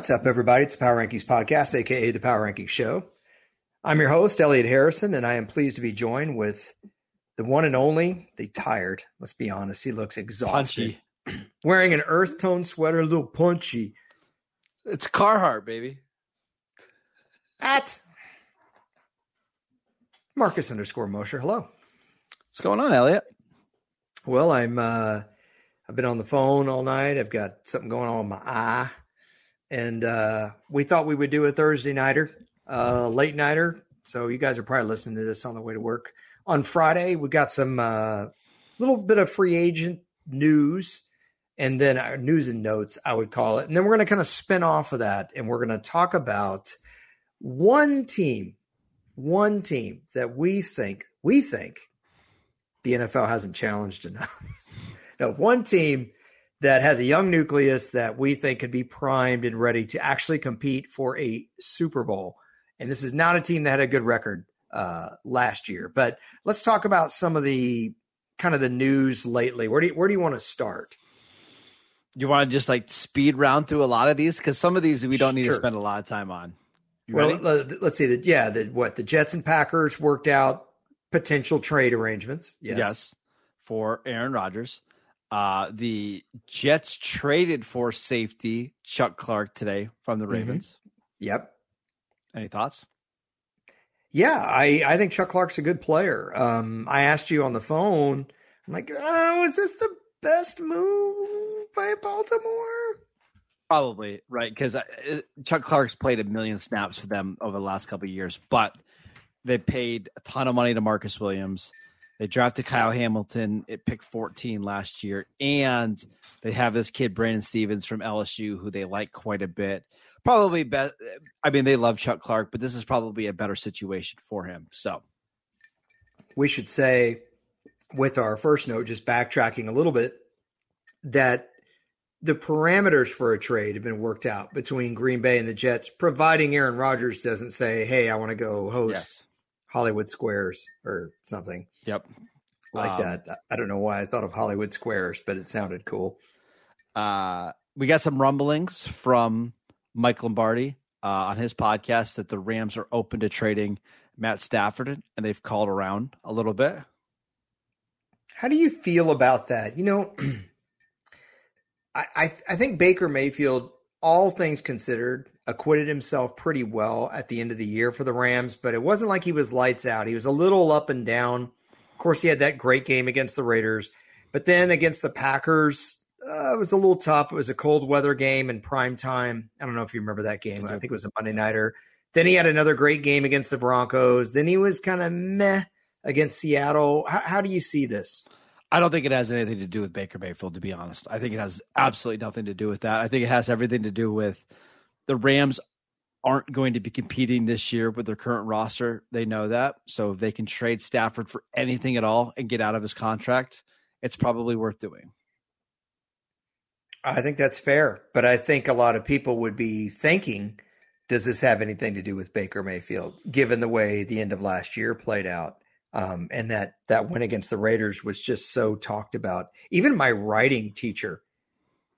What's up, everybody? It's the Power Rankings Podcast, aka the Power Rankings Show. I'm your host, Elliot Harrison, and I am pleased to be joined with the one and only, the tired. Let's be honest, he looks exhausted. Punchy. Wearing an earth tone sweater, a little punchy. It's Carhartt, baby. At Marcus underscore Mosher. Hello. What's going on, Elliot? Well, I'm uh I've been on the phone all night. I've got something going on with my eye. And uh we thought we would do a Thursday nighter, uh late nighter. So you guys are probably listening to this on the way to work. On Friday, we got some uh little bit of free agent news and then our news and notes, I would call it. And then we're going to kind of spin off of that and we're going to talk about one team, one team that we think, we think the NFL hasn't challenged enough. no, one team that has a young nucleus that we think could be primed and ready to actually compete for a Super Bowl. And this is not a team that had a good record uh, last year. But let's talk about some of the kind of the news lately. Where do you, where do you want to start? You want to just like speed round through a lot of these because some of these we don't need Sure. to spend a lot of time on. You well, ready? let- let's see that. Yeah, the what the Jets and Packers worked out potential trade arrangements. Yes, yes. for Aaron Rodgers. Uh, the Jets traded for safety Chuck Clark today from the Mhm. Ravens. Yep. Any thoughts? Yeah, I, I think Chuck Clark's a good player. Um, I asked you on the phone, I'm like, oh, is this the best move by Baltimore? Probably right because Chuck Clark's played a million snaps for them over the last couple of years, but they paid a ton of money to Marcus Williams. They drafted Kyle Hamilton at pick 14 last year, and they have this kid Brandon Stephens from LSU who they like quite a bit. Probably bet. I mean, they love Chuck Clark, but this is probably a better situation for him. So We should say, with our first note, just backtracking a little bit, that the parameters for a trade have been worked out between Green Bay and the Jets, providing Aaron Rodgers doesn't say, hey, I want to go host yes, Hollywood Squares or something. yep. like Um, that. I don't know why I thought of Hollywood Squares, but it sounded cool. Uh, we got some rumblings from Mike Lombardi uh, on his podcast that the Rams are open to trading Matt Stafford, and they've called around a little bit. How do you feel about that? You know, I, I I think Baker Mayfield, all things considered, acquitted himself pretty well at the end of the year for the Rams, but it wasn't like he was lights out. He was a little up and down. Of course, he had that great game against the Raiders, but then against the Packers, uh, it was a little tough. It was a cold weather game in prime time. I don't know if you remember that game. I think it was a Monday nighter. Then he had another great game against the Broncos. Then he was kind of meh against Seattle. How, how do you see this? I don't think it has anything to do with Baker Mayfield, to be honest. I think it has absolutely nothing to do with that. I think it has everything to do with the Rams aren't going to be competing this year with their current roster. They know that. So if they can trade Stafford for anything at all and get out of his contract, it's probably worth doing. I think that's fair, but I think a lot of people would be thinking, does this have anything to do with Baker Mayfield, given the way the end of last year played out? Um, and that that win against the Raiders was just so talked about. Even my writing teacher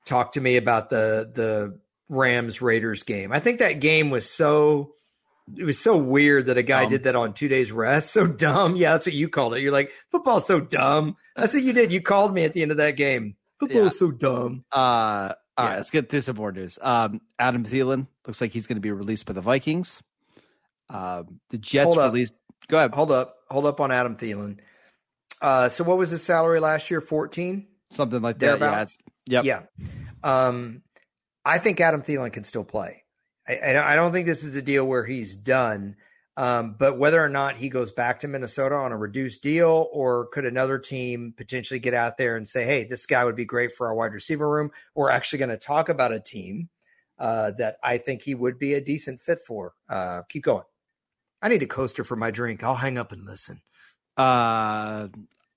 talked to me about the the Rams Raiders game. I think that game was so it was so weird that a guy Dumb. did that on two days rest. So dumb. Yeah, that's what you called it. You're like, football's so dumb. That's what you did. You called me at the end of that game. Football's so dumb. Uh, all Yeah. right, let's get through some more news. Um, Adam Thielen looks like he's going to be released by the Vikings. Um, the Jets released. Go ahead. Hold up, hold up on Adam Thielen. Uh, so what was his salary last year? Fourteen, Something like that. Yeah. Yep. Yeah. Um, I think Adam Thielen can still play. I, I don't- think this is a deal where he's done. Um, but whether or not he goes back to Minnesota on a reduced deal, or could another team potentially get out there and say, "Hey, this guy would be great for our wide receiver room"? We're actually going to talk about a team uh, that I think he would be a decent fit for. Uh, keep going. I need a coaster for my drink. I'll hang up and listen. Uh,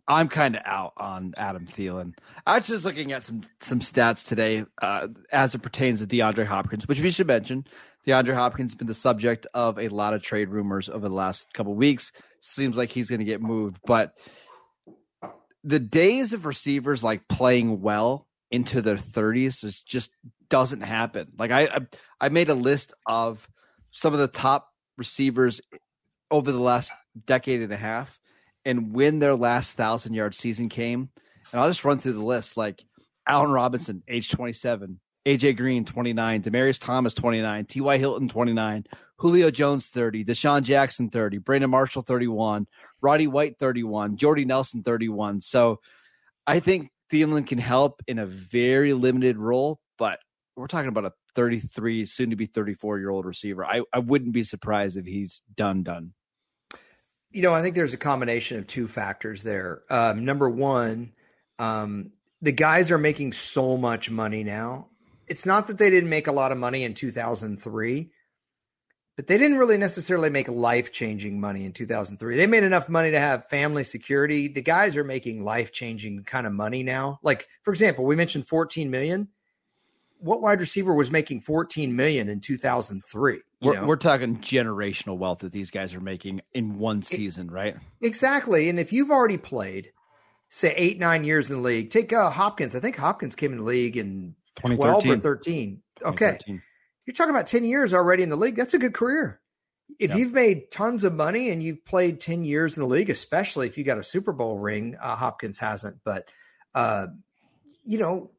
I'm kind of out on Adam Thielen. I was just looking at some some stats today uh, as it pertains to DeAndre Hopkins, which we should mention. DeAndre Hopkins has been the subject of a lot of trade rumors over the last couple weeks. Seems like he's going to get moved, but the days of receivers like playing well into their 30s it just doesn't happen. Like I, I I made a list of some of the top receivers over the last decade and a half and when their last thousand yard season came. And I'll just run through the list like Allen Robinson, age 27, AJ Green, 29, Demaryius Thomas, 29, T.Y. Hilton, 29, Julio Jones, 30, DeSean Jackson, 30, Brandon Marshall, 31, Roddy White, 31, Jordy Nelson, 31. So I think Thielen can help in a very limited role, but we're talking about a 33, soon to be 34 year old receiver. I, I wouldn't be surprised if he's done, done. You know, I think there's a combination of two factors there. Um, number one, um, the guys are making so much money now. It's not that they didn't make a lot of money in 2003, but they didn't really necessarily make life changing money in 2003. They made enough money to have family security. The guys are making life changing kind of money now. Like, for example, we mentioned 14 million what wide receiver was making 14 million in 2003? We're, we're, talking generational wealth that these guys are making in one season, right? Exactly. And if you've already played, say, eight, nine years in the league, take uh, Hopkins. I think Hopkins came in the league in 12 or 13. Okay. You're talking about 10 years already in the league. That's a good career. If yep. you've made tons of money and you've played 10 years in the league, especially if you got a Super Bowl ring, uh, Hopkins hasn't, but, uh, you know,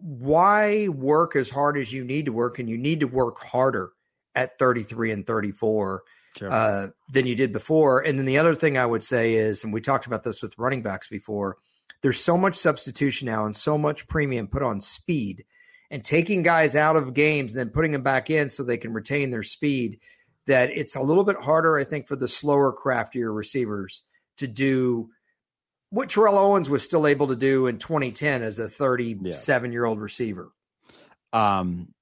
why work as hard as you need to work and you need to work harder at 33 and 34 sure. uh, than you did before and then the other thing i would say is and we talked about this with running backs before there's so much substitution now and so much premium put on speed and taking guys out of games and then putting them back in so they can retain their speed that it's a little bit harder i think for the slower craftier receivers to do what Terrell Owens was still able to do in 2010 as a 37 year old receiver. Um,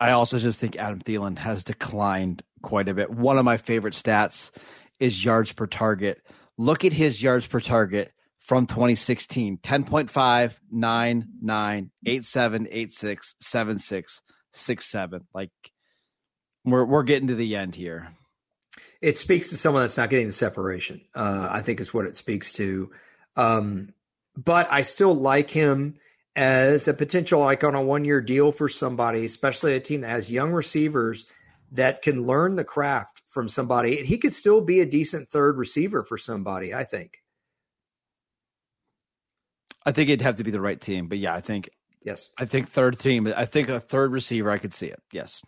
I also just think Adam Thielen has declined quite a bit. One of my favorite stats is yards per target. Look at his yards per target from 2016 10.5, 9, 9, 8, 7, 8, 6, 7, 6, 6, 7. Like, we're, we're getting to the end here it speaks to someone that's not getting the separation. Uh, I think is what it speaks to. Um, but I still like him as a potential like on a one year deal for somebody, especially a team that has young receivers that can learn the craft from somebody. And he could still be a decent third receiver for somebody, I think. I think it'd have to be the right team, but yeah, I think yes. I think third team. I think a third receiver. I could see it. Yes.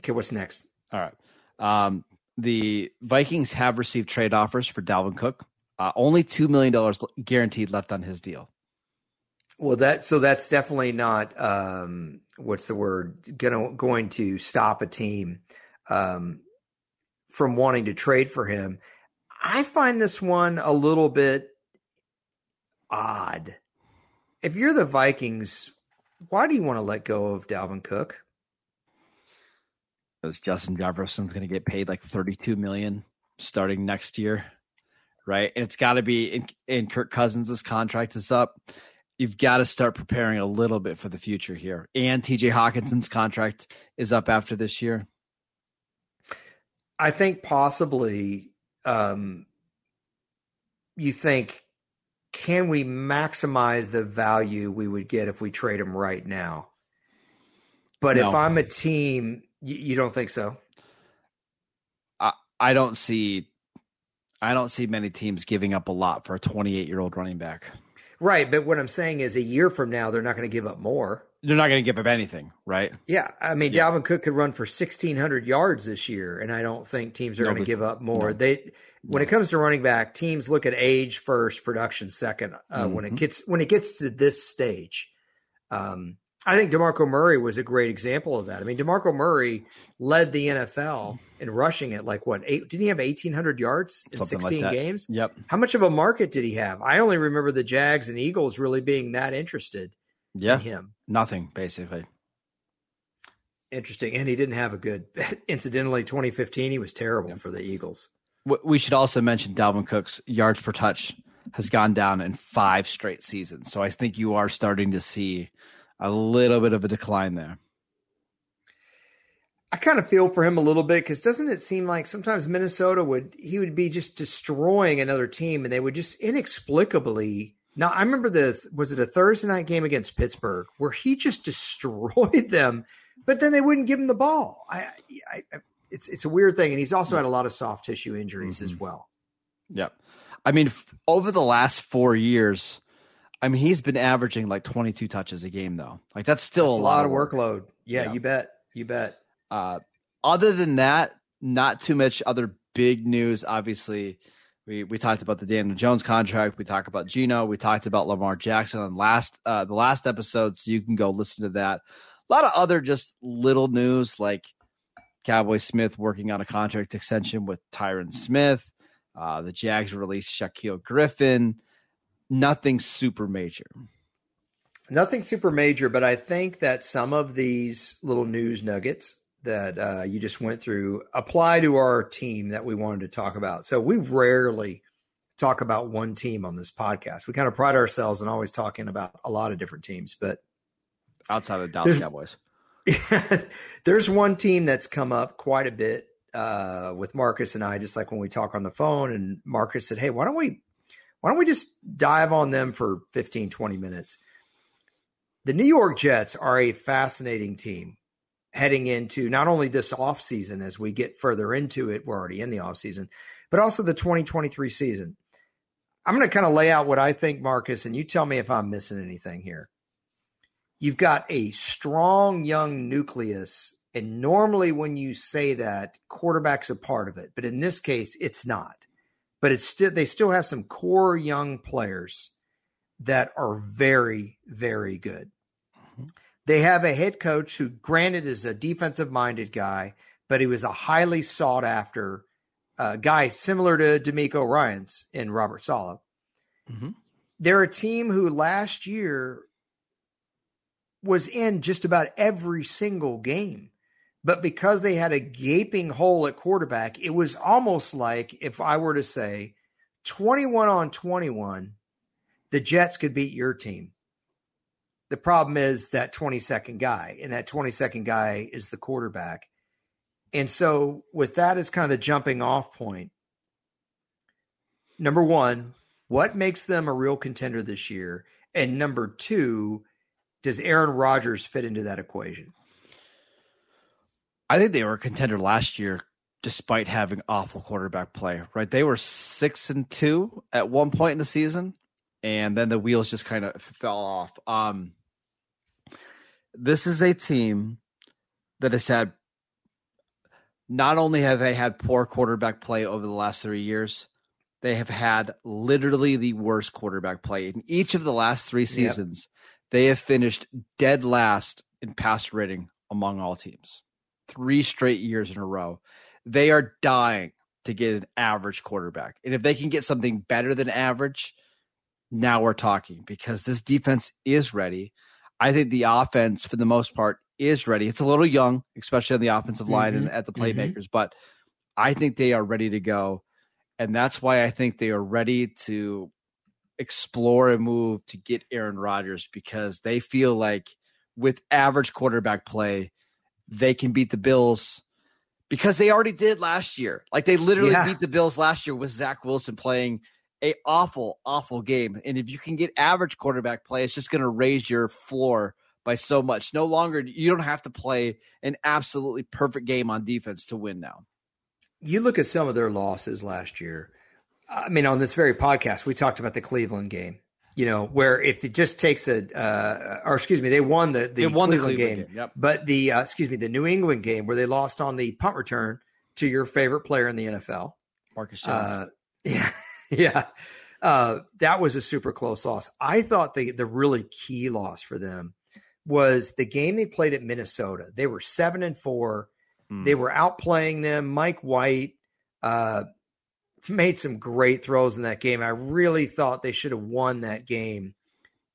Okay, what's next? All right. Um, the Vikings have received trade offers for Dalvin Cook. Uh, only two million dollars guaranteed left on his deal. Well, that so that's definitely not um, what's the word going going to stop a team um, from wanting to trade for him. I find this one a little bit odd. If you're the Vikings, why do you want to let go of Dalvin Cook? Because Justin Jefferson's going to get paid like 32 million starting next year, right? And it's got to be in, in Kirk Cousins' contract is up. You've got to start preparing a little bit for the future here. And TJ Hockenson's contract is up after this year. I think possibly um, you think can we maximize the value we would get if we trade him right now? But no. if I'm a team you, you don't think so? I I don't see I don't see many teams giving up a lot for a 28 year old running back. Right, but what I'm saying is, a year from now, they're not going to give up more. They're not going to give up anything, right? Yeah, I mean, yeah. Dalvin Cook could run for 1,600 yards this year, and I don't think teams are no, going to give up more. No. They, when no. it comes to running back, teams look at age first, production second. Uh, mm-hmm. When it mm-hmm. gets when it gets to this stage, um, I think DeMarco Murray was a great example of that. I mean, DeMarco Murray led the NFL in rushing at like what eight? Did he have eighteen hundred yards in Something sixteen like games? Yep. How much of a market did he have? I only remember the Jags and Eagles really being that interested. Yeah, in him nothing basically. Interesting, and he didn't have a good. Incidentally, 2015 he was terrible yep. for the Eagles. We should also mention Dalvin Cook's yards per touch has gone down in five straight seasons. So I think you are starting to see a little bit of a decline there. I kind of feel for him a little bit because doesn't it seem like sometimes Minnesota would he would be just destroying another team and they would just inexplicably Now I remember this. Was it a Thursday night game against Pittsburgh where he just destroyed them, but then they wouldn't give him the ball? I, I, I it's it's a weird thing, and he's also had a lot of soft tissue injuries mm-hmm. as well. Yep. I mean, f- over the last four years, I mean, he's been averaging like 22 touches a game, though. Like that's still that's a, lot, lot of work. workload. Yeah, yeah, you bet. You bet. Uh, other than that, not too much other big news. Obviously, we we talked about the Daniel Jones contract. We talked about Gino. We talked about Lamar Jackson on last uh, the last episode, so you can go listen to that. A lot of other just little news like Cowboy Smith working on a contract extension with Tyron Smith. Uh, the Jags released Shaquill Griffin. Nothing super major. Nothing super major, but I think that some of these little news nuggets that uh, you just went through apply to our team that we wanted to talk about. So we rarely talk about one team on this podcast. We kind of pride ourselves in always talking about a lot of different teams, but outside of Dallas Cowboys, there's one team that's come up quite a bit uh, with Marcus and I, just like when we talk on the phone. And Marcus said, "Hey, why don't we, why don't we just dive on them for 15, 20 minutes?" The New York Jets are a fascinating team heading into not only this offseason as we get further into it, we're already in the offseason, but also the 2023 season. I'm going to kind of lay out what I think, Marcus, and you tell me if I'm missing anything here. You've got a strong young nucleus. And normally, when you say that, quarterback's a part of it. But in this case, it's not. But it's still, they still have some core young players that are very, very good. Mm-hmm. They have a head coach who, granted, is a defensive minded guy, but he was a highly sought after uh, guy, similar to DeMeco Ryans in Robert Saleh. Mm-hmm. They're a team who last year was in just about every single game. But because they had a gaping hole at quarterback, it was almost like if I were to say 21 on 21, the Jets could beat your team. The problem is that 22nd guy, and that 22nd guy is the quarterback. And so, with that as kind of the jumping off point, number one, what makes them a real contender this year? And number two, does Aaron Rodgers fit into that equation? I think they were a contender last year despite having awful quarterback play, right? They were six and two at one point in the season, and then the wheels just kind of fell off. Um, this is a team that has had not only have they had poor quarterback play over the last three years, they have had literally the worst quarterback play in each of the last three seasons. Yep. They have finished dead last in pass rating among all teams, three straight years in a row. They are dying to get an average quarterback, and if they can get something better than average, now we're talking because this defense is ready. I think the offense, for the most part, is ready. It's a little young, especially on the offensive line mm-hmm. and at the mm-hmm. playmakers, mm-hmm. but I think they are ready to go. And that's why I think they are ready to explore a move to get Aaron Rodgers because they feel like with average quarterback play, they can beat the Bills because they already did last year. Like they literally yeah. beat the Bills last year with Zach Wilson playing a awful, awful game. And if you can get average quarterback play, it's just going to raise your floor by so much. No longer you don't have to play an absolutely perfect game on defense to win now. You look at some of their losses last year. I mean, on this very podcast, we talked about the Cleveland game. You know, where if it just takes a, uh, or excuse me, they won the, the won Cleveland, the Cleveland game, game yep. but the uh, excuse me, the New England game where they lost on the punt return to your favorite player in the NFL, Marcus Jones. Uh, yeah, yeah. Uh, that was a super close loss. I thought the the really key loss for them was the game they played at Minnesota. They were seven and four. Mm. They were outplaying them. Mike White uh, made some great throws in that game. I really thought they should have won that game.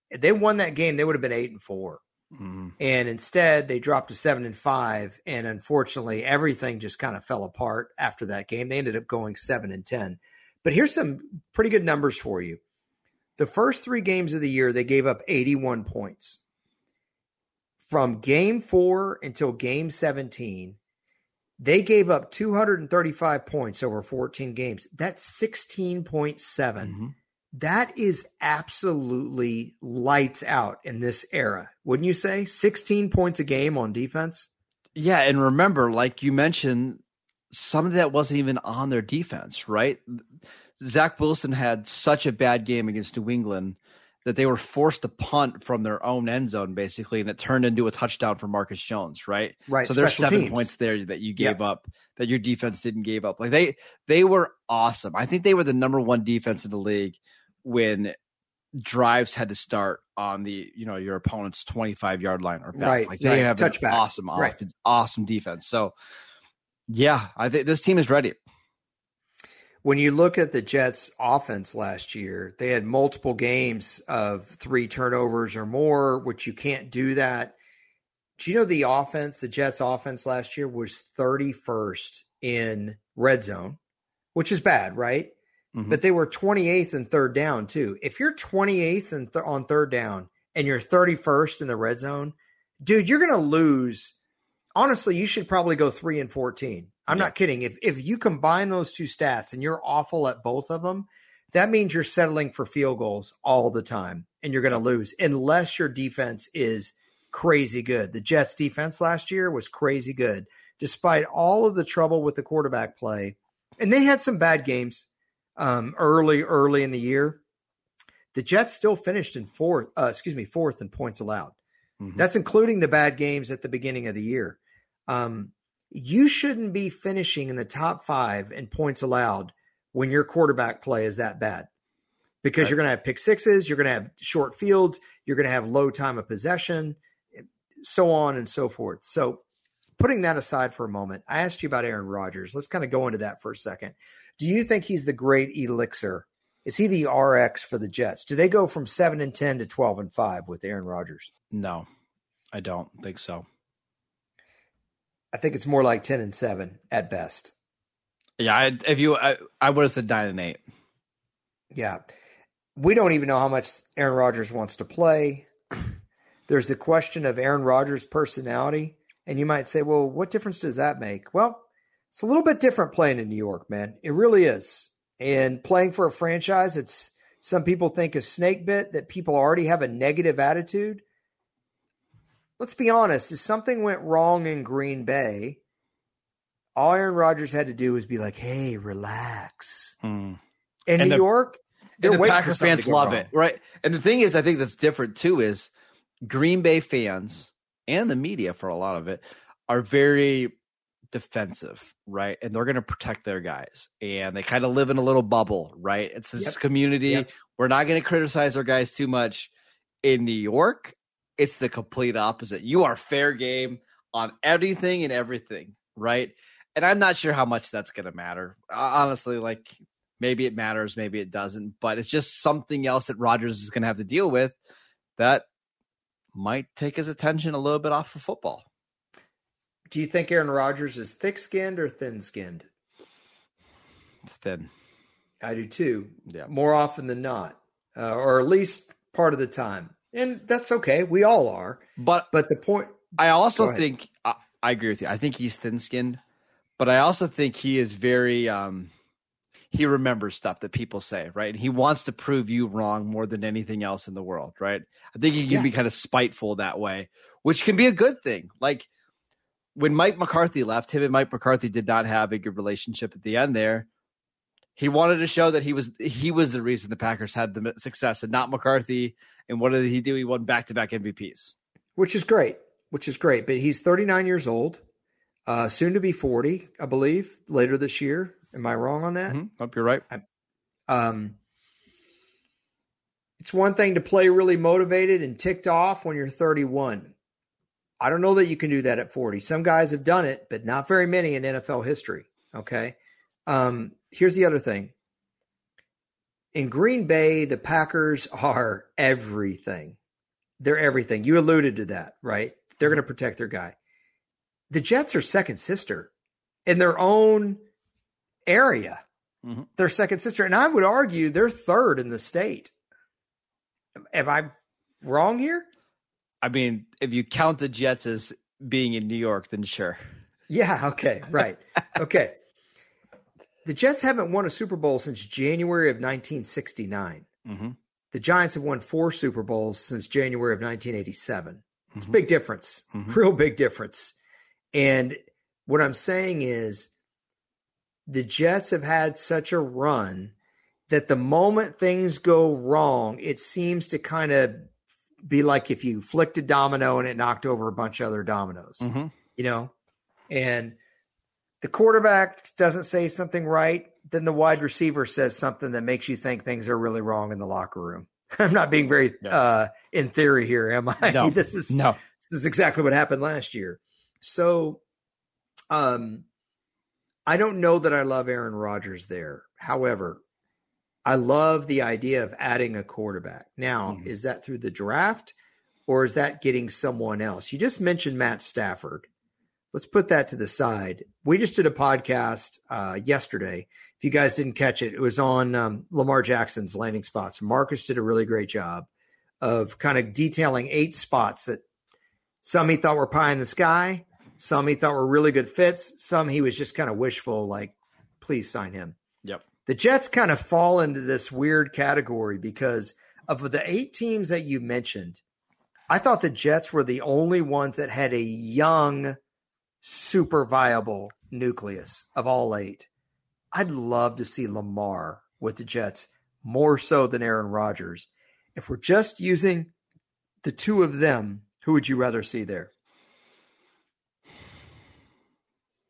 If they won that game, they would have been eight and 4 mm. And instead, they dropped to seven and five. And unfortunately, everything just kind of fell apart after that game. They ended up going seven and ten. But here's some pretty good numbers for you. The first three games of the year, they gave up 81 points. From game four until game 17, they gave up 235 points over 14 games. That's 16.7. Mm-hmm. that is absolutely lights out in this era, wouldn't you say? 16 points a game on defense. Yeah, and remember, like you mentioned, some of that wasn't even on their defense, right? Zach Wilson had such a bad game against New England that they were forced to punt from their own end zone, basically, and it turned into a touchdown for Marcus Jones, right? Right. So there's seven teams. points there that you gave up that your defense didn't give up. Like they they were awesome. I think they were the number one defense in the league when drives had to start on the you know your opponent's 25 yard line or back. Right, Like they right. have an Touchback. awesome Right. awesome defense. So yeah, I think this team is ready. When you look at the Jets offense last year, they had multiple games of three turnovers or more, which you can't do that. Do you know the offense, the Jets offense last year was 31st in red zone, which is bad, right? Mhm. But they were 28th and third down too. If you're 28th and th- on third down and you're 31st in the red zone, dude, you're going to lose. Honestly, you should probably go 3 and 14. I'm Yeah. not kidding. If if you combine those two stats and you're awful at both of them, that means you're settling for field goals all the time and you're going to lose unless your defense is crazy good. The Jets defense last year was crazy good despite all of the trouble with the quarterback play. And they had some bad games um, early, early in the year. The Jets still finished in fourth, uh, excuse me, fourth in points allowed. Mhm. That's including the bad games at the beginning of the year. Um, you shouldn't be finishing in the top five in points allowed when your quarterback play is that bad because Right. you're going to have pick sixes, you're going to have short fields, you're going to have low time of possession, so on and so forth. So, putting that aside for a moment, I asked you about Aaron Rodgers. Let's kind of go into that for a second. Do you think he's the great elixir? Is he the RX for the Jets? Do they go from seven and ten to twelve and five with Aaron Rodgers? No, I don't think so. I think it's more like ten and seven at best. Yeah, I, if you, I, I would have said nine and eight. Yeah. We don't even know how much Aaron Rodgers wants to play. There's the question of Aaron Rodgers' personality. And you might say, well, what difference does that make? Well, it's a little bit different playing in New York, man. It really is. And playing for a franchise, it's some people think a snake bit that people already have a negative attitude. Let's be honest. If something went wrong in Green Bay, all Aaron Rodgers had to do was be like, hey, relax. Hmm. In And New the- York, they're and the waiting Packer for something fans love wrong. it, right? And the thing is, I think that's different too. Is Green Bay fans and the media for a lot of it are very defensive, right? And they're going to protect their guys, and they kind of live in a little bubble, right? It's this Yep. community. Yep. We're not going to criticize our guys too much. In New York, it's the complete opposite. You are fair game on anything and everything, right? And I'm not sure how much that's going to matter. Honestly, like maybe it matters, maybe it doesn't, but it's just something else that Rodgers is going to have to deal with that might take his attention a little bit off of football. Do you think Aaron Rodgers is thick skinned or thin skinned? Thin. I do too, Yeah. more often than not, uh, or at least part of the time. And that's okay. We all are. But But the point, I also think I, I agree with you. I think he's thin skinned, but I also think he is very um he remembers stuff that people say, right? And he wants to prove you wrong more than anything else in the world, right? I think he can Yeah. be kind of spiteful that way, which can be a good thing. Like when Mike McCarthy left, him and Mike McCarthy did not have a good relationship at the end there. He wanted to show that he was he was the reason the Packers had the success and not McCarthy. And what did he do? He won back to back MVPs. which is great, which is great. But he's 39 years old, uh, soon to be 40, I believe, later this year. Am I wrong on that? Mhm. Hope you're right. Um, it's one thing to play really motivated and ticked off when you're 31. I don't know that you can do that at 40. Some guys have done it, but not very many in NFL history. Okay. Um, here's the other thing. In Green Bay, the Packers are everything. They're everything. You alluded to that, right? They're going to protect their guy. The Jets are second sister in their own area. Mhm. Their second sister. And I would argue they're third in the state. Am I wrong here? I mean, if you count the Jets as being in New York, then sure. Yeah. Okay. Right. okay. The Jets haven't won a Super Bowl since January of 1969. Mm-hmm. The Giants have won four Super Bowls since January of 1987. It's a Mhm. big difference, Mhm. real big difference. And what I'm saying is the Jets have had such a run that the moment things go wrong, it seems to kind of be like if you flicked a domino and it knocked over a bunch of other dominoes, Mhm. you know? And the quarterback doesn't say something right, then the wide receiver says something that makes you think things are really wrong in the locker room. I'm not being very No. uh, in theory here, am I? No. This is No. this is exactly what happened last year. So, um, I don't know that I love Aaron Rodgers there. However, I love the idea of adding a quarterback. Now, Mhm. is that through the draft or is that getting someone else? You just mentioned Matt Stafford. Let's put that to the side. We just did a podcast uh, yesterday. If you guys didn't catch it, it was on um, Lamar Jackson's landing spots. Marcus did a really great job of kind of detailing eight spots that some he thought were pie in the sky, some he thought were really good fits, some he was just kind of wishful, like, please sign him. Yep. The Jets kind of fall into this weird category because of the eight teams that you mentioned. I thought the Jets were the only ones that had a young, super viable nucleus of all eight. I'd love to see Lamar with the Jets more so than Aaron Rodgers. If we're just using the two of them, who would you rather see there?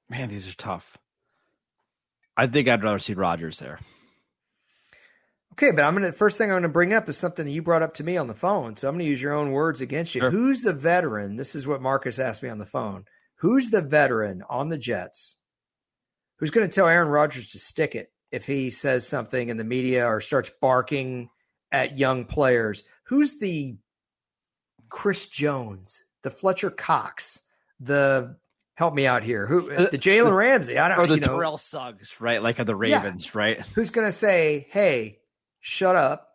Man, these are tough. I think I'd rather see Rodgers there. Okay, but I'm gonna first thing I'm gonna bring up is something that you brought up to me on the phone. So I'm gonna use your own words against you. Sure. Who's the veteran? This is what Marcus asked me on the phone. Who's the veteran on the Jets who's gonna tell Aaron Rodgers to stick it if he says something in the media or starts barking at young players? Who's the Chris Jones, the Fletcher Cox, the help me out here? Who Uh, the Jalen Ramsey? I don't Or the you know, Terrell Suggs, right? Like of the Yeah. Ravens, right? who's going to say, "Hey, shut up"?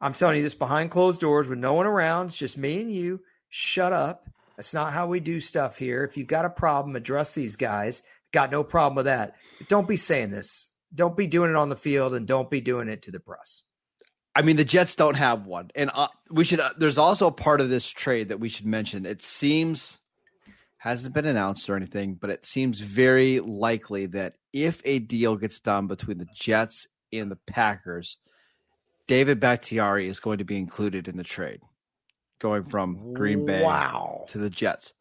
I'm telling you this behind closed doors with no one around. It's just me and you. Shut up. That's not how we do stuff here. If you've got a problem, address these guys. Got no problem with that. But don't be saying this. Don't be doing it on the field, and don't be doing it to the press. I mean, the Jets don't have one, and uh, we should. Uh, there's also a part of this trade that we should mention. It seems hasn't been announced or anything, but it seems very likely that if a deal gets done between the Jets and the Packers, David Bakhtiari is going to be included in the trade, going from Green Bay Wow. to the Jets.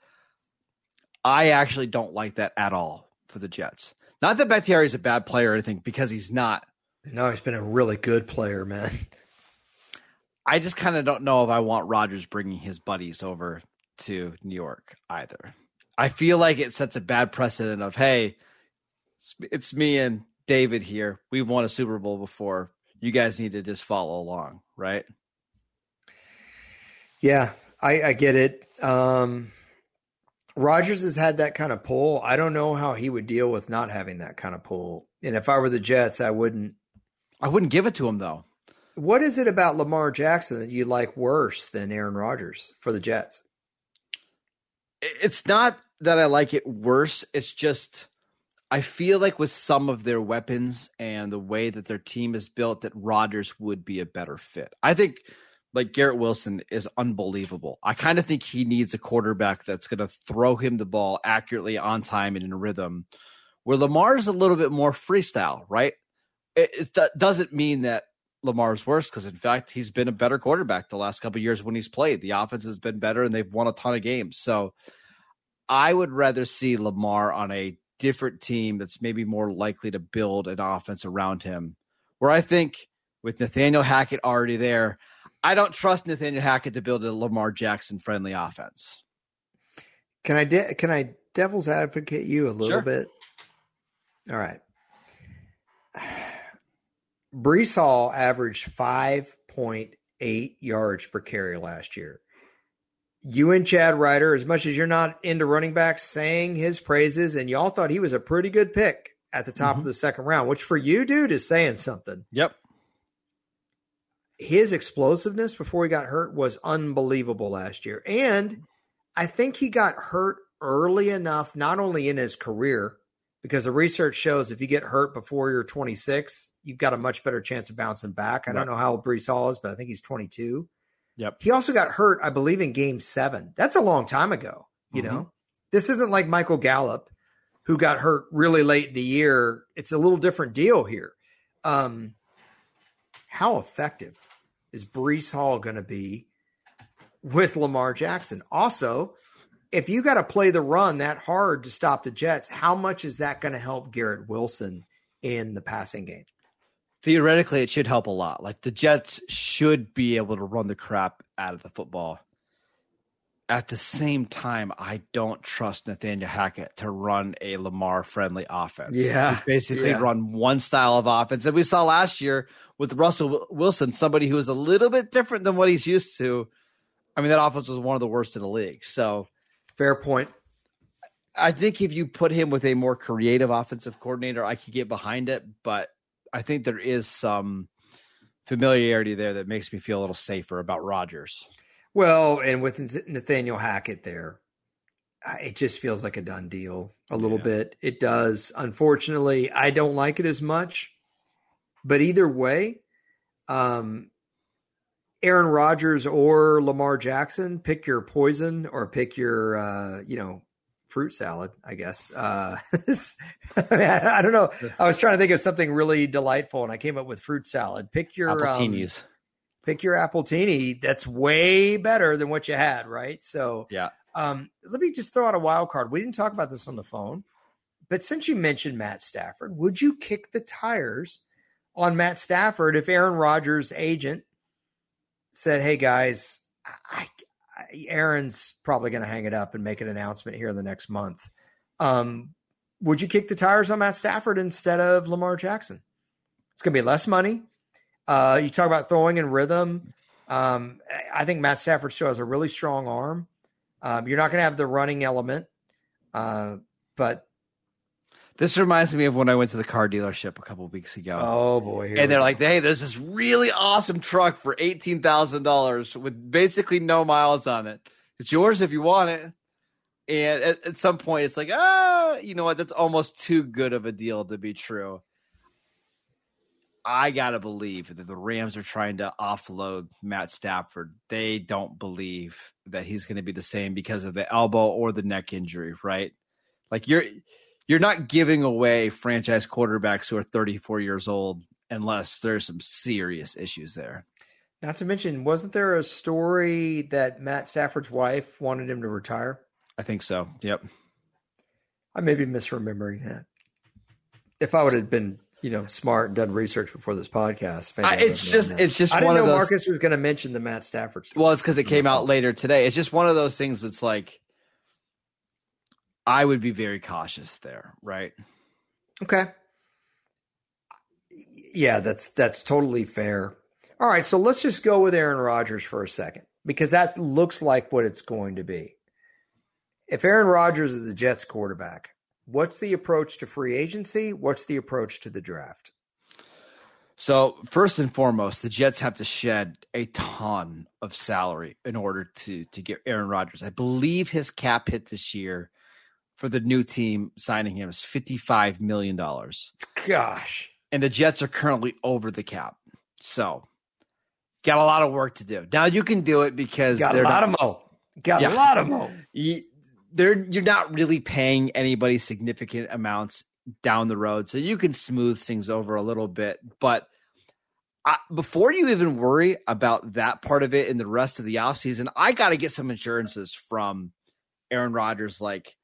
I actually don't like that at all for the Jets. Not that Bakhtiari is a bad player or anything, because he's not. No, he's been a really good player, man. I just kind of don't know if I want Rodgers bringing his buddies over to New York either. I feel like it sets a bad precedent of, hey, it's, it's me and David here. We've won a Super Bowl before. You guys need to just follow along, right? Yeah, I, I get it. Um, Rodgers has had that kind of pull. I don't know how he would deal with not having that kind of pull. And if I were the Jets, I wouldn't. I wouldn't give it to him though. What is it about Lamar Jackson that you like worse than Aaron Rodgers for the Jets? It's not that I like it worse. It's just I feel like with some of their weapons and the way that their team is built, that Rodgers would be a better fit. I think like Garrett Wilson is unbelievable. I kind of think he needs a quarterback that's going to throw him the ball accurately on time and in rhythm. Where Lamar's a little bit more freestyle, right? It, it do- doesn't mean that Lamar's worse because, in fact, he's been a better quarterback the last couple years when he's played. The offense has been better and they've won a ton of games. So I would rather see Lamar on a different team that's maybe more likely to build an offense around him. Where I think with Nathaniel Hackett already there, I don't trust Nathaniel Hackett to build a Lamar Jackson friendly offense. Can I de- can I devil's advocate you a little Sure. bit? All right. Breece Hall averaged five point eight yards per carry last year. You and Chad Reuter, as much as you're not into running backs, saying his praises, and y'all thought he was a pretty good pick at the top Mhm. of the second round, which for you, dude, is saying something. Yep. His explosiveness before he got hurt was unbelievable last year. And I think he got hurt early enough, not only in his career, because the research shows if you get hurt before you're 26, you've got a much better chance of bouncing back. I right. don't know how old Breece Hall is, but I think he's 22. Yep. He also got hurt, I believe, in game seven. That's a long time ago. You mm-hmm. know, this isn't like Michael Gallup, who got hurt really late in the year. It's a little different deal here. Um, how effective is Breece Hall going to be with Lamar Jackson? Also, if you got to play the run that hard to stop the Jets, how much is that going to help Garrett Wilson in the passing game? Theoretically, it should help a lot. Like the Jets should be able to run the crap out of the football. At the same time, I don't trust Nathaniel Hackett to run a Lamar friendly offense. Yeah. He's basically yeah. run one style of offense. And we saw last year with Russell Wilson, somebody who is a little bit different than what he's used to. I mean, that offense was one of the worst in the league. So Fair point. I think if you put him with a more creative offensive coordinator, I could get behind it. But I think there is some familiarity there that makes me feel a little safer about Rodgers. Well, and with Nathaniel Hackett there, it just feels like a done deal a little yeah. bit. It does. Unfortunately, I don't like it as much. But either way, um, Aaron Rodgers or Lamar Jackson, pick your poison or pick your, uh, you know, fruit salad, I guess. Uh, I, mean, I, I, don't know. I was trying to think of something really delightful and I came up with fruit salad. Pick your um, pick your appletini. That's way better than what you had, right? So, yeah. Um, let me just throw out a wild card. We didn't talk about this on the phone, but since you mentioned Matt Stafford, would you kick the tires on Matt Stafford if Aaron Rodgers' agent said, "Hey guys, I, I, Aaron's probably going to hang it up and make an announcement here in the next month." Um, would you kick the tires on Matt Stafford instead of Lamar Jackson? It's going to be less money. Uh, you talk about throwing and rhythm. Um, I think Matt Stafford still has a really strong arm. Um, you're not going to have the running element, uh, but this reminds me of when I went to the car dealership a couple weeks ago. Oh boy! And they're like, "Hey, there's this really awesome truck for eighteen thousand dollars with basically no miles on it. It's yours if you want it." And at, at some point, it's like, ah, you know what? That's almost too good of a deal to be true. I gotta believe that the Rams are trying to offload Matt Stafford. They don't believe that he's going to be the same because of the elbow or the neck injury, right? Like you're you're not giving away franchise quarterbacks who are 34 years old unless there's some serious issues there. Not to mention, wasn't there a story that Matt Stafford's wife wanted him to retire? I think so. Yep. I may be misremembering that. If I would have been, you know, smart and done research before this podcast, I, it's just, it's just. I didn't know those... Marcus was going to mention the Matt Stafford. Story. Well, it's because it came out later today. It's just one of those things that's like, I would be very cautious there, right? Okay. Yeah, that's that's totally fair. All right, so let's just go with Aaron Rodgers for a second because that looks like what it's going to be. If Aaron Rodgers is the Jets quarterback, what's the approach to free agency? What's the approach to the draft? So, first and foremost, the Jets have to shed a ton of salary in order to to get Aaron Rodgers. I believe his cap hit this year for the new team signing him is $55 million. Gosh. And the Jets are currently over the cap. So, got a lot of work to do. Now you can do it because got a lot not, of mo. Got yeah, a lot of mo. You, they're you're not really paying anybody significant amounts down the road, so you can smooth things over a little bit. But I, before you even worry about that part of it in the rest of the offseason, I got to get some insurances from Aaron Rodgers. Like,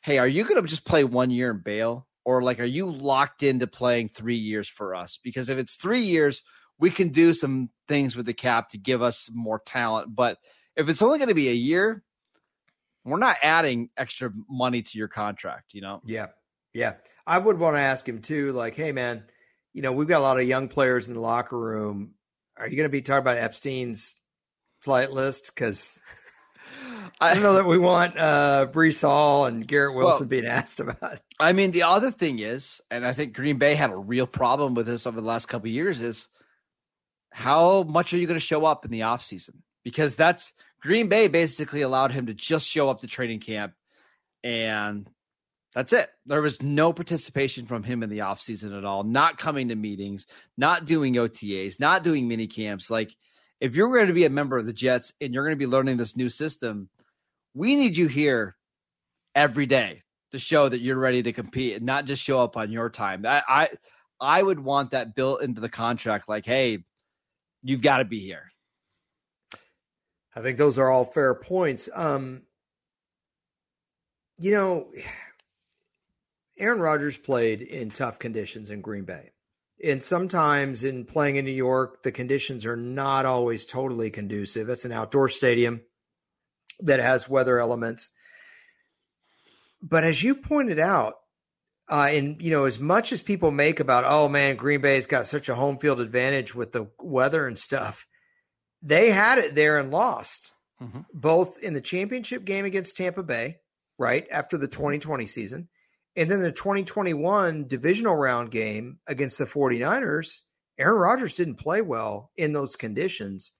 hey, are you going to just play one year and bail? Or like, are you locked into playing three years for us? Because if it's three years, we can do some things with the cap to give us more talent. But if it's only going to be a year, we're not adding extra money to your contract, you know? Yeah. Yeah. I would want to ask him too, like, hey, man, you know, we've got a lot of young players in the locker room. Are you going to be talking about Epstein's flight list? Because I don't know that we want uh, Breece Hall and Garrett Wilson well, being asked about. I mean, the other thing is, and I think Green Bay had a real problem with this over the last couple years, is how much are you going to show up in the offseason? Because that's Green Bay basically allowed him to just show up to training camp and That's it. There was no participation from him in the offseason at all, not coming to meetings, not doing OTAs, not doing mini camps. Like, if you're going to be a member of the Jets and you're going to be learning this new system, we need you here every day to show that you're ready to compete and not just show up on your time. I I, I would want that built into the contract like, hey, you've got to be here. I think those are all fair points. Um, you know, Aaron Rodgers played in tough conditions in Green Bay. And sometimes in playing in New York, the conditions are not always totally conducive. It's an outdoor stadium that has weather elements. But as you pointed out, uh, and you know, as much as people make about, oh man, Green Bay's got such a home field advantage with the weather and stuff, they had it there and lost, mm-hmm. both in the championship game against Tampa Bay, right after the 2020 season, and then the 2021 divisional round game against the 49ers. Aaron Rodgers didn't play well in those conditions.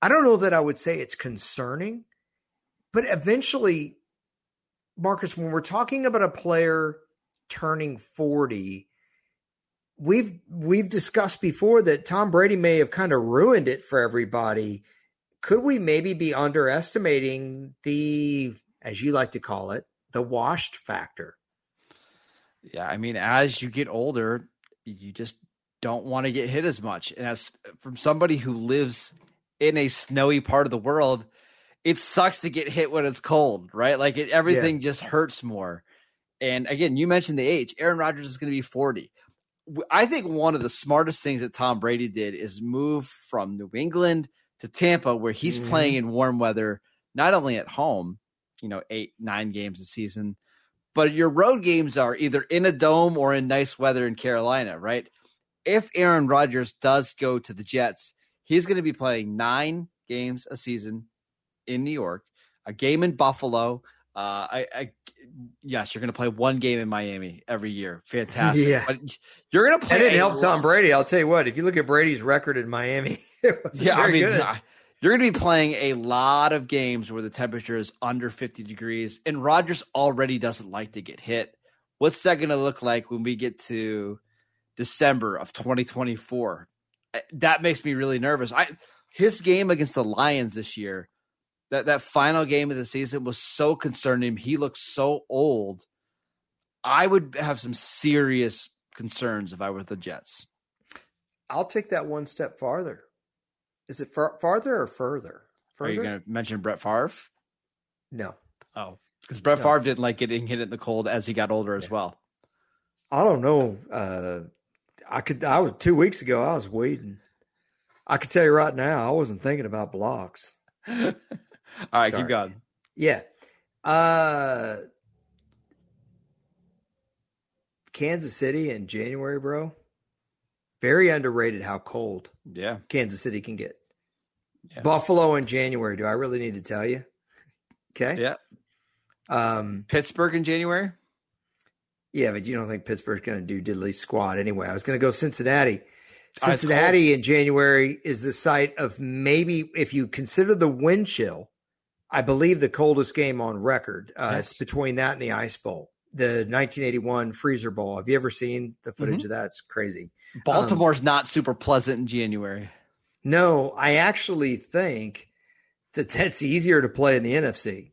I don't know that I would say it's concerning, but eventually, Marcus, when we're talking about a player turning 40, we've we've discussed before that Tom Brady may have kind of ruined it for everybody. Could we maybe be underestimating the, as you like to call it, the washed factor? Yeah, I mean, as you get older, you just don't want to get hit as much. And as from somebody who lives in a snowy part of the world, it sucks to get hit when it's cold, right? Like it, everything yeah. just hurts more. And again, you mentioned the age. Aaron Rodgers is going to be 40. I think one of the smartest things that Tom Brady did is move from New England to Tampa, where he's mm-hmm. playing in warm weather, not only at home, you know, eight, nine games a season, but your road games are either in a dome or in nice weather in Carolina, right? If Aaron Rodgers does go to the Jets, He's going to be playing nine games a season in New York, a game in Buffalo. Uh, I, I, yes, you're going to play one game in Miami every year. Fantastic. Yeah. But you're going to play. That didn't help Tom Brady. I'll tell you what. If you look at Brady's record in Miami, yeah, I mean, good. you're going to be playing a lot of games where the temperature is under 50 degrees, and Rodgers already doesn't like to get hit. What's that going to look like when we get to December of 2024? that makes me really nervous. I his game against the Lions this year, that that final game of the season was so concerning. He looks so old. I would have some serious concerns if I were the Jets. I'll take that one step farther. Is it far, farther or further? further? Are you going to mention Brett Favre? No. Oh, because Brett no. Favre didn't like getting hit in the cold as he got older as well. I don't know. Uh, I could. I was two weeks ago. I was waiting. I could tell you right now. I wasn't thinking about blocks. All right, Sorry. keep going. Yeah. Uh, Kansas City in January, bro. Very underrated how cold. Yeah. Kansas City can get. Yeah. Buffalo in January. Do I really need to tell you? Okay. Yeah. Um, Pittsburgh in January. Yeah, but you don't think Pittsburgh's going to do diddly squad anyway. I was going to go Cincinnati. Cincinnati in January is the site of maybe, if you consider the wind chill, I believe the coldest game on record. Uh. It's between that and the Ice Bowl, the 1981 Freezer Bowl. Have you ever seen the footage mm-hmm. of that? It's crazy. Baltimore's um, not super pleasant in January. No, I actually think that that's easier to play in the NFC.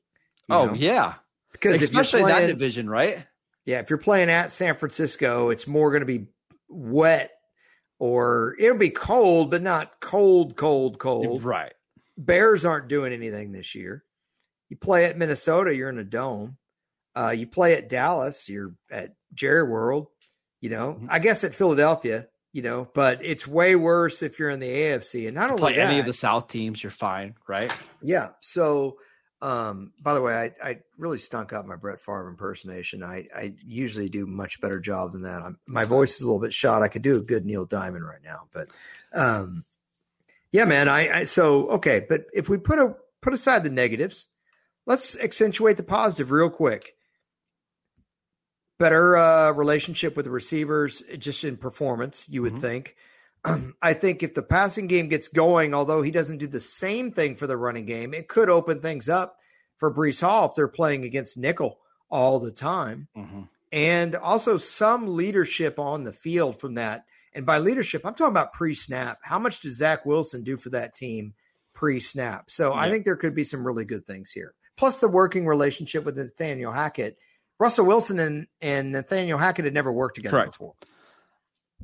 Oh know? yeah, because especially playing, that division, right? Yeah, if you're playing at San Francisco, it's more going to be wet or it'll be cold, but not cold, cold, cold. Right. Bears aren't doing anything this year. You play at Minnesota, you're in a dome. Uh, you play at Dallas, you're at Jerry World. You know, mm-hmm. I guess at Philadelphia, you know, but it's way worse if you're in the AFC. And not you only that, any of the South teams, you're fine, right? Yeah. So um, by the way, I, I really stunk up my Brett Favre impersonation. I, I usually do much better job than that. I'm, my voice is a little bit shot. I could do a good Neil Diamond right now, but um, yeah, man. I, I so okay, but if we put a put aside the negatives, let's accentuate the positive real quick. Better uh, relationship with the receivers, just in performance, you would mm-hmm. think. I think if the passing game gets going, although he doesn't do the same thing for the running game, it could open things up for Breece Hall if they're playing against nickel all the time. Mm-hmm. And also some leadership on the field from that. And by leadership, I'm talking about pre snap. How much does Zach Wilson do for that team pre snap? So yeah. I think there could be some really good things here. Plus the working relationship with Nathaniel Hackett. Russell Wilson and, and Nathaniel Hackett had never worked together Correct. before.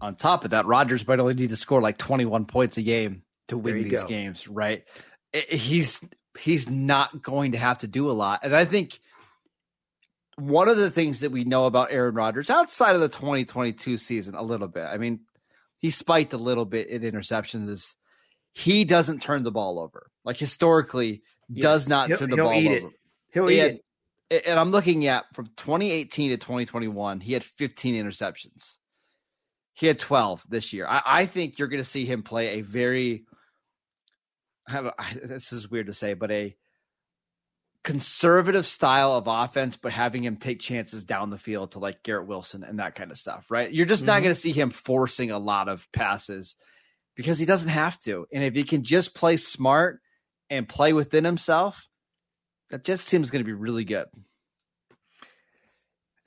On top of that, Rodgers might only need to score like 21 points a game to win these go. games, right? He's he's not going to have to do a lot. And I think one of the things that we know about Aaron Rodgers outside of the 2022 season a little bit. I mean, he spiked a little bit in interceptions is he doesn't turn the ball over. Like historically yes. does not he'll, turn the ball over. It. He'll eat had, it. And I'm looking at from 2018 to 2021, he had 15 interceptions. He had 12 this year. I, I think you're going to see him play a very a, this is weird to say, but a conservative style of offense, but having him take chances down the field to like Garrett Wilson and that kind of stuff, right? You're just mm-hmm. not going to see him forcing a lot of passes because he doesn't have to. And if he can just play smart and play within himself, that just seems going to be really good.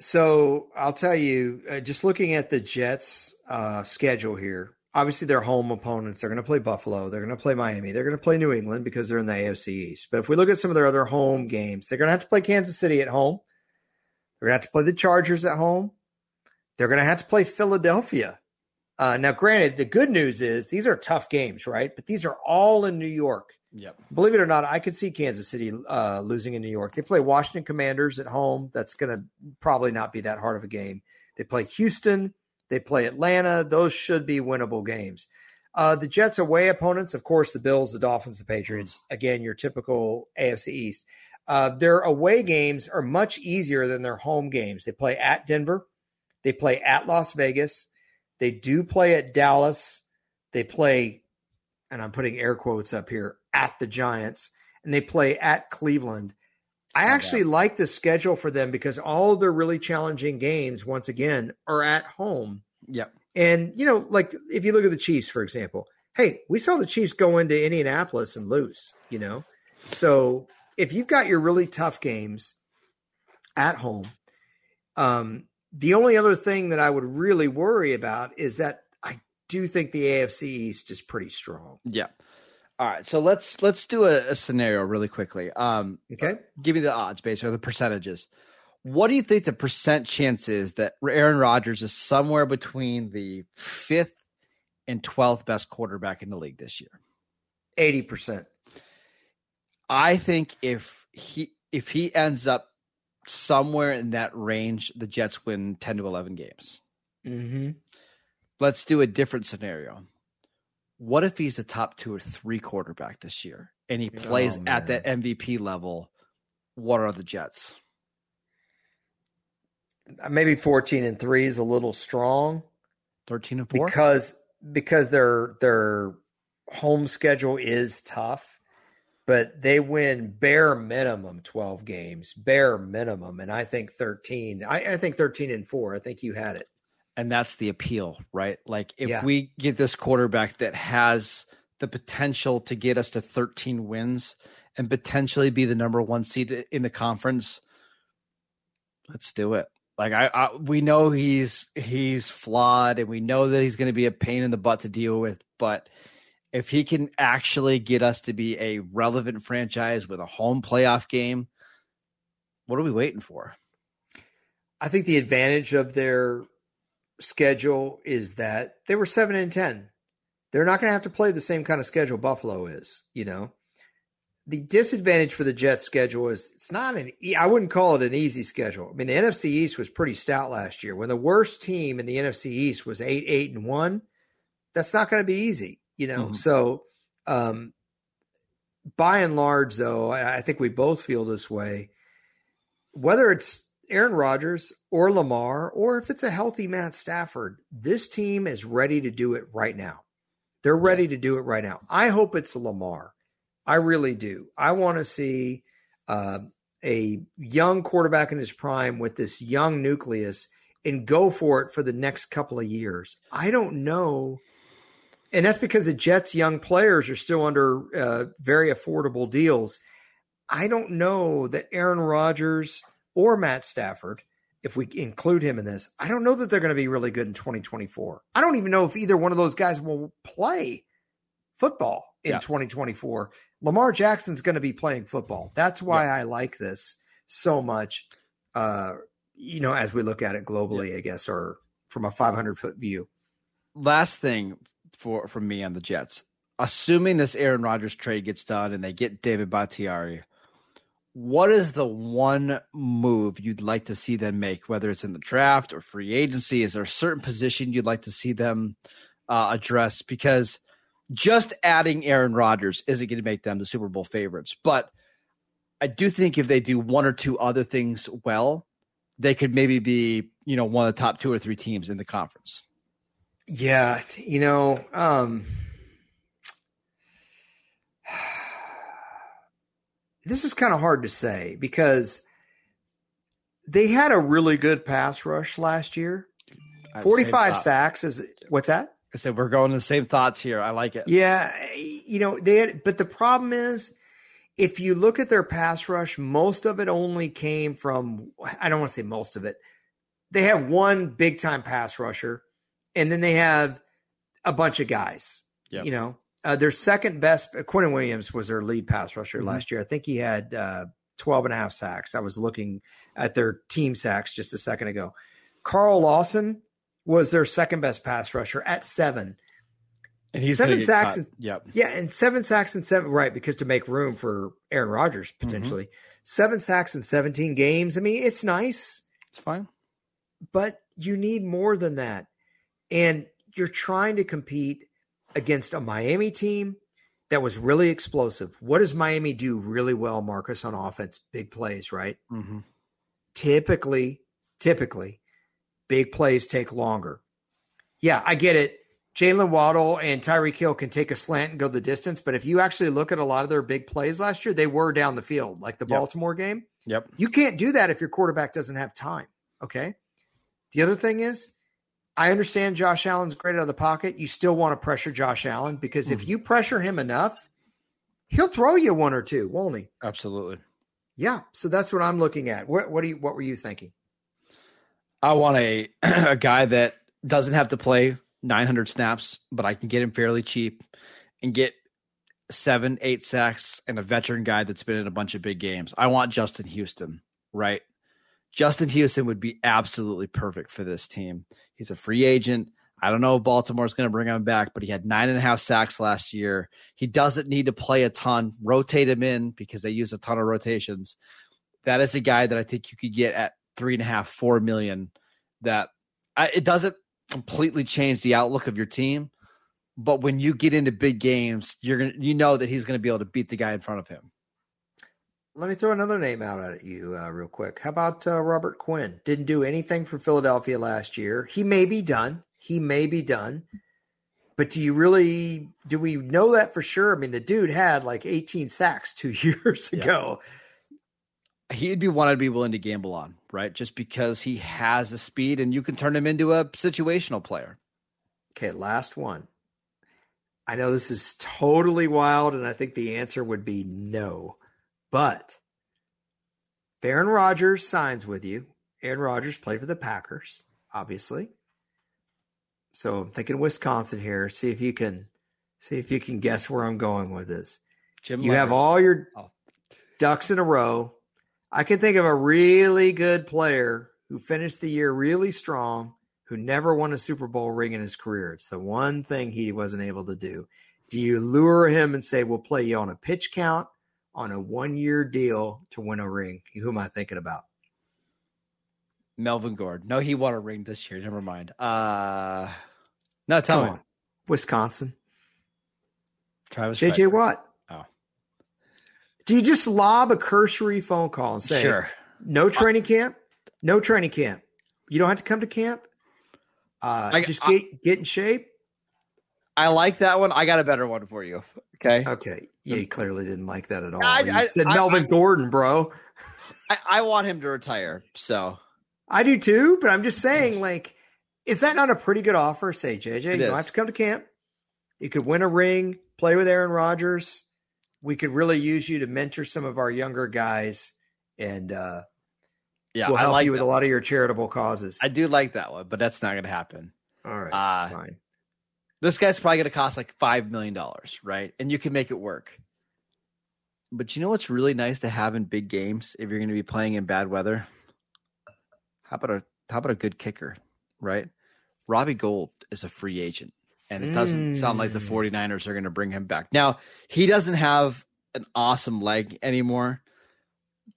So I'll tell you, uh, just looking at the Jets' uh, schedule here, obviously they're home opponents. They're going to play Buffalo. They're going to play Miami. They're going to play New England because they're in the AFC East. But if we look at some of their other home games, they're going to have to play Kansas City at home. They're going to have to play the Chargers at home. They're going to have to play Philadelphia. Uh, now, granted, the good news is these are tough games, right? But these are all in New York. Yep. Believe it or not, I could see Kansas City uh, losing in New York. They play Washington Commanders at home. That's going to probably not be that hard of a game. They play Houston. They play Atlanta. Those should be winnable games. Uh, the Jets away opponents, of course, the Bills, the Dolphins, the Patriots. Again, your typical AFC East. Uh, their away games are much easier than their home games. They play at Denver. They play at Las Vegas. They do play at Dallas. They play, and I'm putting air quotes up here, at the Giants. And they play at Cleveland. I actually like the schedule for them because all their really challenging games, once again, are at home. Yep. And, you know, like if you look at the Chiefs, for example, hey, we saw the Chiefs go into Indianapolis and lose, you know? So if you've got your really tough games at home, um, the only other thing that I would really worry about is that I do think the AFC East is pretty strong. Yeah. All right, so let's let's do a, a scenario really quickly. Um, okay, give me the odds, basically, the percentages. What do you think the percent chance is that Aaron Rodgers is somewhere between the fifth and twelfth best quarterback in the league this year? Eighty percent. I think if he if he ends up somewhere in that range, the Jets win ten to eleven games. Mm-hmm. Let's do a different scenario what if he's a top two or three quarterback this year and he plays oh, at that MVP level? What are the Jets? Maybe 14 and 3 is a little strong. 13 and 4? Because because their their home schedule is tough, but they win bare minimum 12 games, bare minimum. And I think 13. I, I think 13 and 4. I think you had it and that's the appeal, right? Like if yeah. we get this quarterback that has the potential to get us to 13 wins and potentially be the number one seed in the conference, let's do it. Like I, I we know he's he's flawed, and we know that he's going to be a pain in the butt to deal with. But if he can actually get us to be a relevant franchise with a home playoff game, what are we waiting for? I think the advantage of their schedule is that they were seven and ten. They're not going to have to play the same kind of schedule Buffalo is. You know, the disadvantage for the Jets schedule is it's not an. I wouldn't call it an easy schedule. I mean, the NFC East was pretty stout last year. When the worst team in the NFC East was eight, eight, and one, that's not going to be easy. You know, mm-hmm. so um, by and large, though, I think we both feel this way. Whether it's Aaron Rodgers or Lamar, or if it's a healthy Matt Stafford, this team is ready to do it right now. They're ready to do it right now. I hope it's Lamar. I really do. I want to see uh, a young quarterback in his prime with this young nucleus and go for it for the next couple of years. I don't know. And that's because the Jets' young players are still under uh, very affordable deals. I don't know that Aaron Rodgers or Matt Stafford, if we include him in this, I don't know that they're going to be really good in 2024. I don't even know if either one of those guys will play football in Yeah. 2024. Lamar Jackson's going to be playing football. That's why I like this so much. Uh, you know, as we look at it globally, I guess, or from a 500 foot view. last thing for from me on the Jets. Assuming this Aaron Rodgers trade gets done and they get David Bakhtiari, what is the one move you'd like to see them make, whether it's in the draft or free agency? Is there a certain position you'd like to see them uh, address? Because just adding Aaron Rodgers isn't going to make them the Super Bowl favorites, but I do think if they do one or two other things well, they could maybe be, you know, one of the top two or three teams in the conference. Yeah, you know, um this is kind of hard to say because they had a really good pass rush last year. I have the same 45 sacks is what's that? I said we're going to the same thoughts here. I like it. Yeah, you know, they had but the problem is if you look at their pass rush, most of it only came from I don't want to say most of it. They have one big time pass rusher and then they have a bunch of guys. Yep. You know, uh, their second best, Quinnen Williams was their lead pass rusher Mhm. last year. I think he had uh, 12 and a half sacks. I was looking at their team sacks just a second ago. Carl Lawson was their second best pass rusher at seven. And he's Seven sacks and- Yep. Yeah, and seven sacks and seven, right? Because to make room for Aaron Rodgers potentially, seven sacks in 17 games. I mean, it's nice, It's fine. but you need more than that. And you're trying to compete against a Miami team that was really explosive. What does Miami do really well, Marcus, on offense? Big plays, right? hmm typically, typically, big plays take longer. Yeah, I get it. Jaylen Waddle and Tyreek Hill can take a slant and go the distance, but if you actually look at a lot of their big plays last year, they were down the field, like the Yep. Baltimore game. Yep. You can't do that if your quarterback doesn't have time. Okay. The other thing is, I understand Josh Allen's great out of the pocket. You still want to pressure Josh Allen because if Mhm. you pressure him enough, he'll throw you one or two, won't he? Absolutely. Yeah. So that's what I'm looking at. What, what do you, what were you thinking? I want a a guy that doesn't have to play 900 snaps, but I can get him fairly cheap and get seven, eight sacks and a veteran guy that's been in a bunch of big games. I want Justin Houston, right? Justin Houston would be absolutely perfect for this team. He's a free agent. I don't know if Baltimore's going to bring him back, but he had nine and a half sacks last year. He doesn't need to play a ton. Rotate him in because they use a ton of rotations. That is a guy that I think you could get at three and a half, four million. That I, it doesn't completely change the outlook of your team, but when you get into big games, you're gonna you know that he's going to be able to beat the guy in front of him. Let me throw another name out at you uh, real quick. How about uh, Robert Quinn? Didn't do anything for Philadelphia last year. He may be done. He may be done. But do you really do we know that for sure? I mean, the dude had like 18 sacks two years Yeah. ago. He'd be one I'd be willing to gamble on, right? Just because he has the speed and you can turn him into a situational player. Okay, last one. I know this is totally wild, and I think the answer would be no. But if Aaron Rodgers signs with you, Aaron Rodgers played for the Packers, obviously. So I'm thinking Wisconsin here. See if you can see if you can guess where I'm going with this. Jim, You have all your Oh. ducks in a row. I can think of a really good player who finished the year really strong, who never won a Super Bowl ring in his career. It's the one thing he wasn't able to do. Do you lure him and say, we'll play you on a pitch count on a one year deal to win a ring? Who am I thinking about? Melvin Gordon. No, he won a ring this year. Never mind. Uh no, tell Come me. on. Wisconsin. Travis JJ. Watt. Oh. Do you just lob a cursory phone call and say, Sure. No training camp. No training camp. You don't have to come to camp. Uh, I- just I- get get in shape. I like that one. I got a better one for you. Okay. Okay. You clearly didn't like that at all. I- you I- said I- Melvin Gordon, bro. I, I want him to retire. So I do too, but I'm just saying, like, is that not a pretty good offer? Say, JJ, It you don't have to come to camp. You could win a ring, play with Aaron Rodgers. We could really use you to mentor some of our younger guys, and uh, Yeah, we'll I help like you with a lot of your charitable causes. I do like that one, but that's not going to happen. All right, Uh, fine. This guy's probably going to cost like five million dollars, right? And you can make it work. But you know what's really nice to have in big games if you're going to be playing in bad weather? How about a how about a good kicker, right? Robbie Gould is a free agent, and it doesn't sound like the Mm. 49ers are going to bring him back. Now, he doesn't have an awesome leg anymore,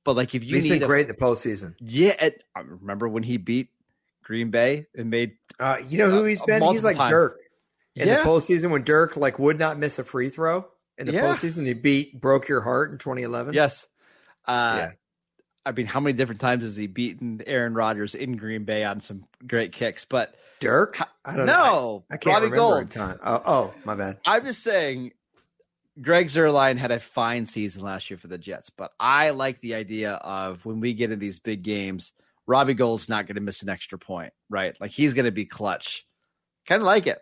but like if you He's need been a- great in the postseason. yeah, it, I remember when he beat Green Bay and made Uh, you know who Uh, he's been? He's like times. Dirk in yeah, the postseason when Dirk like would not miss a free throw in the Yeah. postseason. He beat broke your heart in 2011. yes. Uh, Yeah. I mean, how many different times has he beaten Aaron Rodgers in Green Bay on some great kicks? But Dirk. I don't know. I, I can't Robbie remember Gould. time. Oh, oh, my bad. I'm just saying, Greg Zuerlein had a fine season last year for the Jets, but I like the idea of when we get in these big games, Robbie Gould's not going to miss an extra point, right? Like he's going to be clutch. Kind of like it.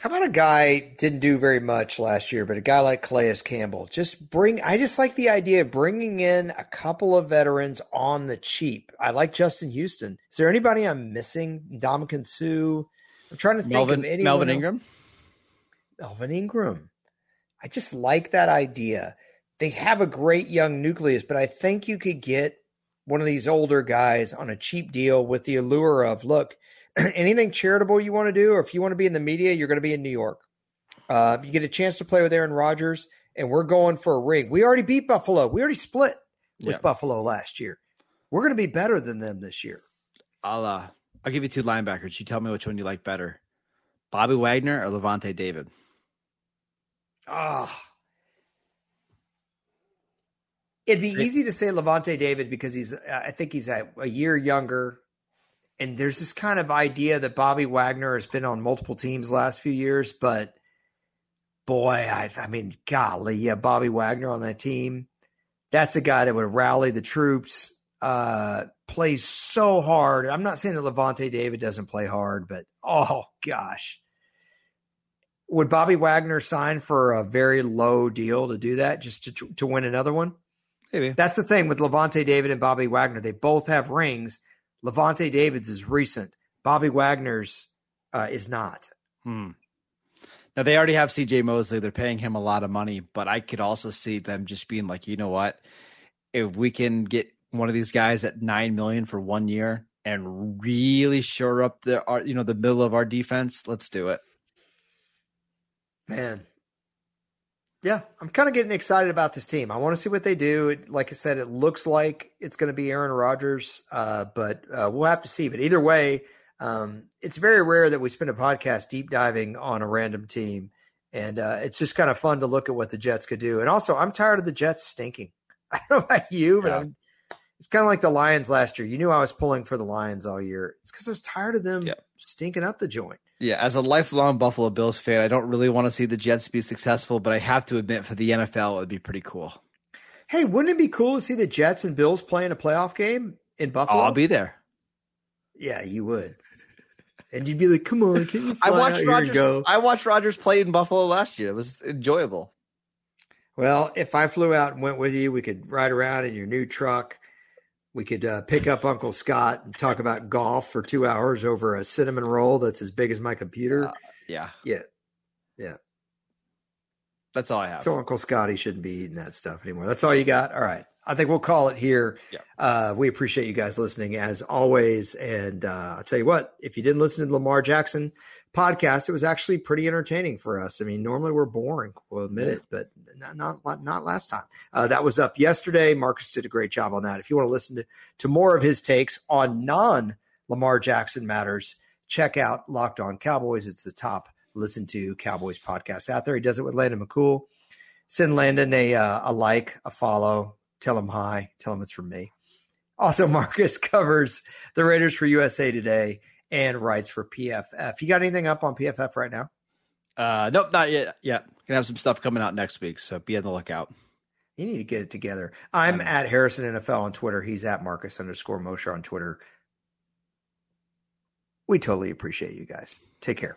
How about a guy didn't do very much last year, but a guy like Calais Campbell? Just bring. I just like the idea of bringing in a couple of veterans on the cheap. I like Justin Houston. Is there anybody I'm missing? Ndamukong Suh. I'm trying to think Melvin, of anyone Melvin else. Ingram. Melvin Ingram. I just like that idea. They have a great young nucleus, but I think you could get one of these older guys on a cheap deal with the allure of look, anything charitable you want to do, or if you want to be in the media, you're going to be in New York. Uh, you get a chance to play with Aaron Rodgers, and we're going for a ring. We already beat Buffalo. We already split with Yeah. Buffalo last year. We're going to be better than them this year. I'll uh, I'll give you two linebackers. You tell me which one you like better, Bobby Wagner or Lavonte David. Ah. It'd be easy to say Lavonte David because he's, I think he's a, a year younger. And there's this kind of idea that Bobby Wagner has been on multiple teams the last few years. But boy, I, I mean, golly, yeah, Bobby Wagner on that team. That's a guy that would rally the troops, uh, plays so hard. I'm not saying that Lavonte David doesn't play hard, but oh gosh would Bobby Wagner sign for a very low deal to do that just to to win another one? Maybe. That's the thing with Lavonte David and Bobby Wagner. They both have rings. Lavonte David's is recent. Bobby Wagner's uh, is not. Hmm. Now they already have C.J. Mosley. They're paying him a lot of money, but I could also see them just being like, you know what? If we can get one of these guys at nine million for one year and really shore up the, you know, the middle of our defense, let's do it. Man. Yeah, I'm kind of getting excited about this team. I want to see what they do. It, like I said, it looks like it's going to be Aaron Rodgers, uh, but uh, we'll have to see. But either way, um, it's very rare that we spend a podcast deep diving on a random team, and uh, it's just kind of fun to look at what the Jets could do. And also, I'm tired of the Jets stinking. I don't know about you, but Yeah. I'm, it's kind of like the Lions last year. You knew I was pulling for the Lions all year. It's because I was tired of them Yeah. stinking up the joint. Yeah, as a lifelong Buffalo Bills fan, I don't really want to see the Jets be successful, but I have to admit, for the NFL, it would be pretty cool. Hey, wouldn't it be cool to see the Jets and Bills play in a playoff game in Buffalo? I'll be there. Yeah, you would. And you'd be like, "Come on, can you fly I out watched Rodgers. go?" I watched Rodgers play in Buffalo last year. It was enjoyable. Well, if I flew out and went with you, we could ride around in your new truck. We could uh, pick up Uncle Scott and talk about golf for two hours over a cinnamon roll that's as big as my computer. Uh, Yeah, yeah, yeah. that's all I have. So Uncle Scotty shouldn't be eating that stuff anymore. That's all you got. All right. I think we'll call it here. Yeah. Uh, we appreciate you guys listening as always. And uh, I'll tell you what, if you didn't listen to Lamar Jackson podcast, it was actually pretty entertaining for us. I mean, normally we're boring, we'll admit Yeah. it, but not, not, not last time. Uh, that was up yesterday. Marcus did a great job on that. If you want to listen to, to more of his takes on non Lamar Jackson matters, check out Locked On Cowboys. It's the top listen to Cowboys podcast out there. He does it with Landon McCool. Send Landon a uh, a like, a follow, tell him hi, tell him it's from me. Also, Marcus covers the Raiders for USA Today and writes for PFF. You got anything up on PFF right now? Uh, nope, not yet. Yeah, gonna have some stuff coming out next week, so be on the lookout. You need to get it together. I'm at Harrison NFL on Twitter. He's at Marcus underscore Mosher on Twitter. We totally appreciate you guys. Take care.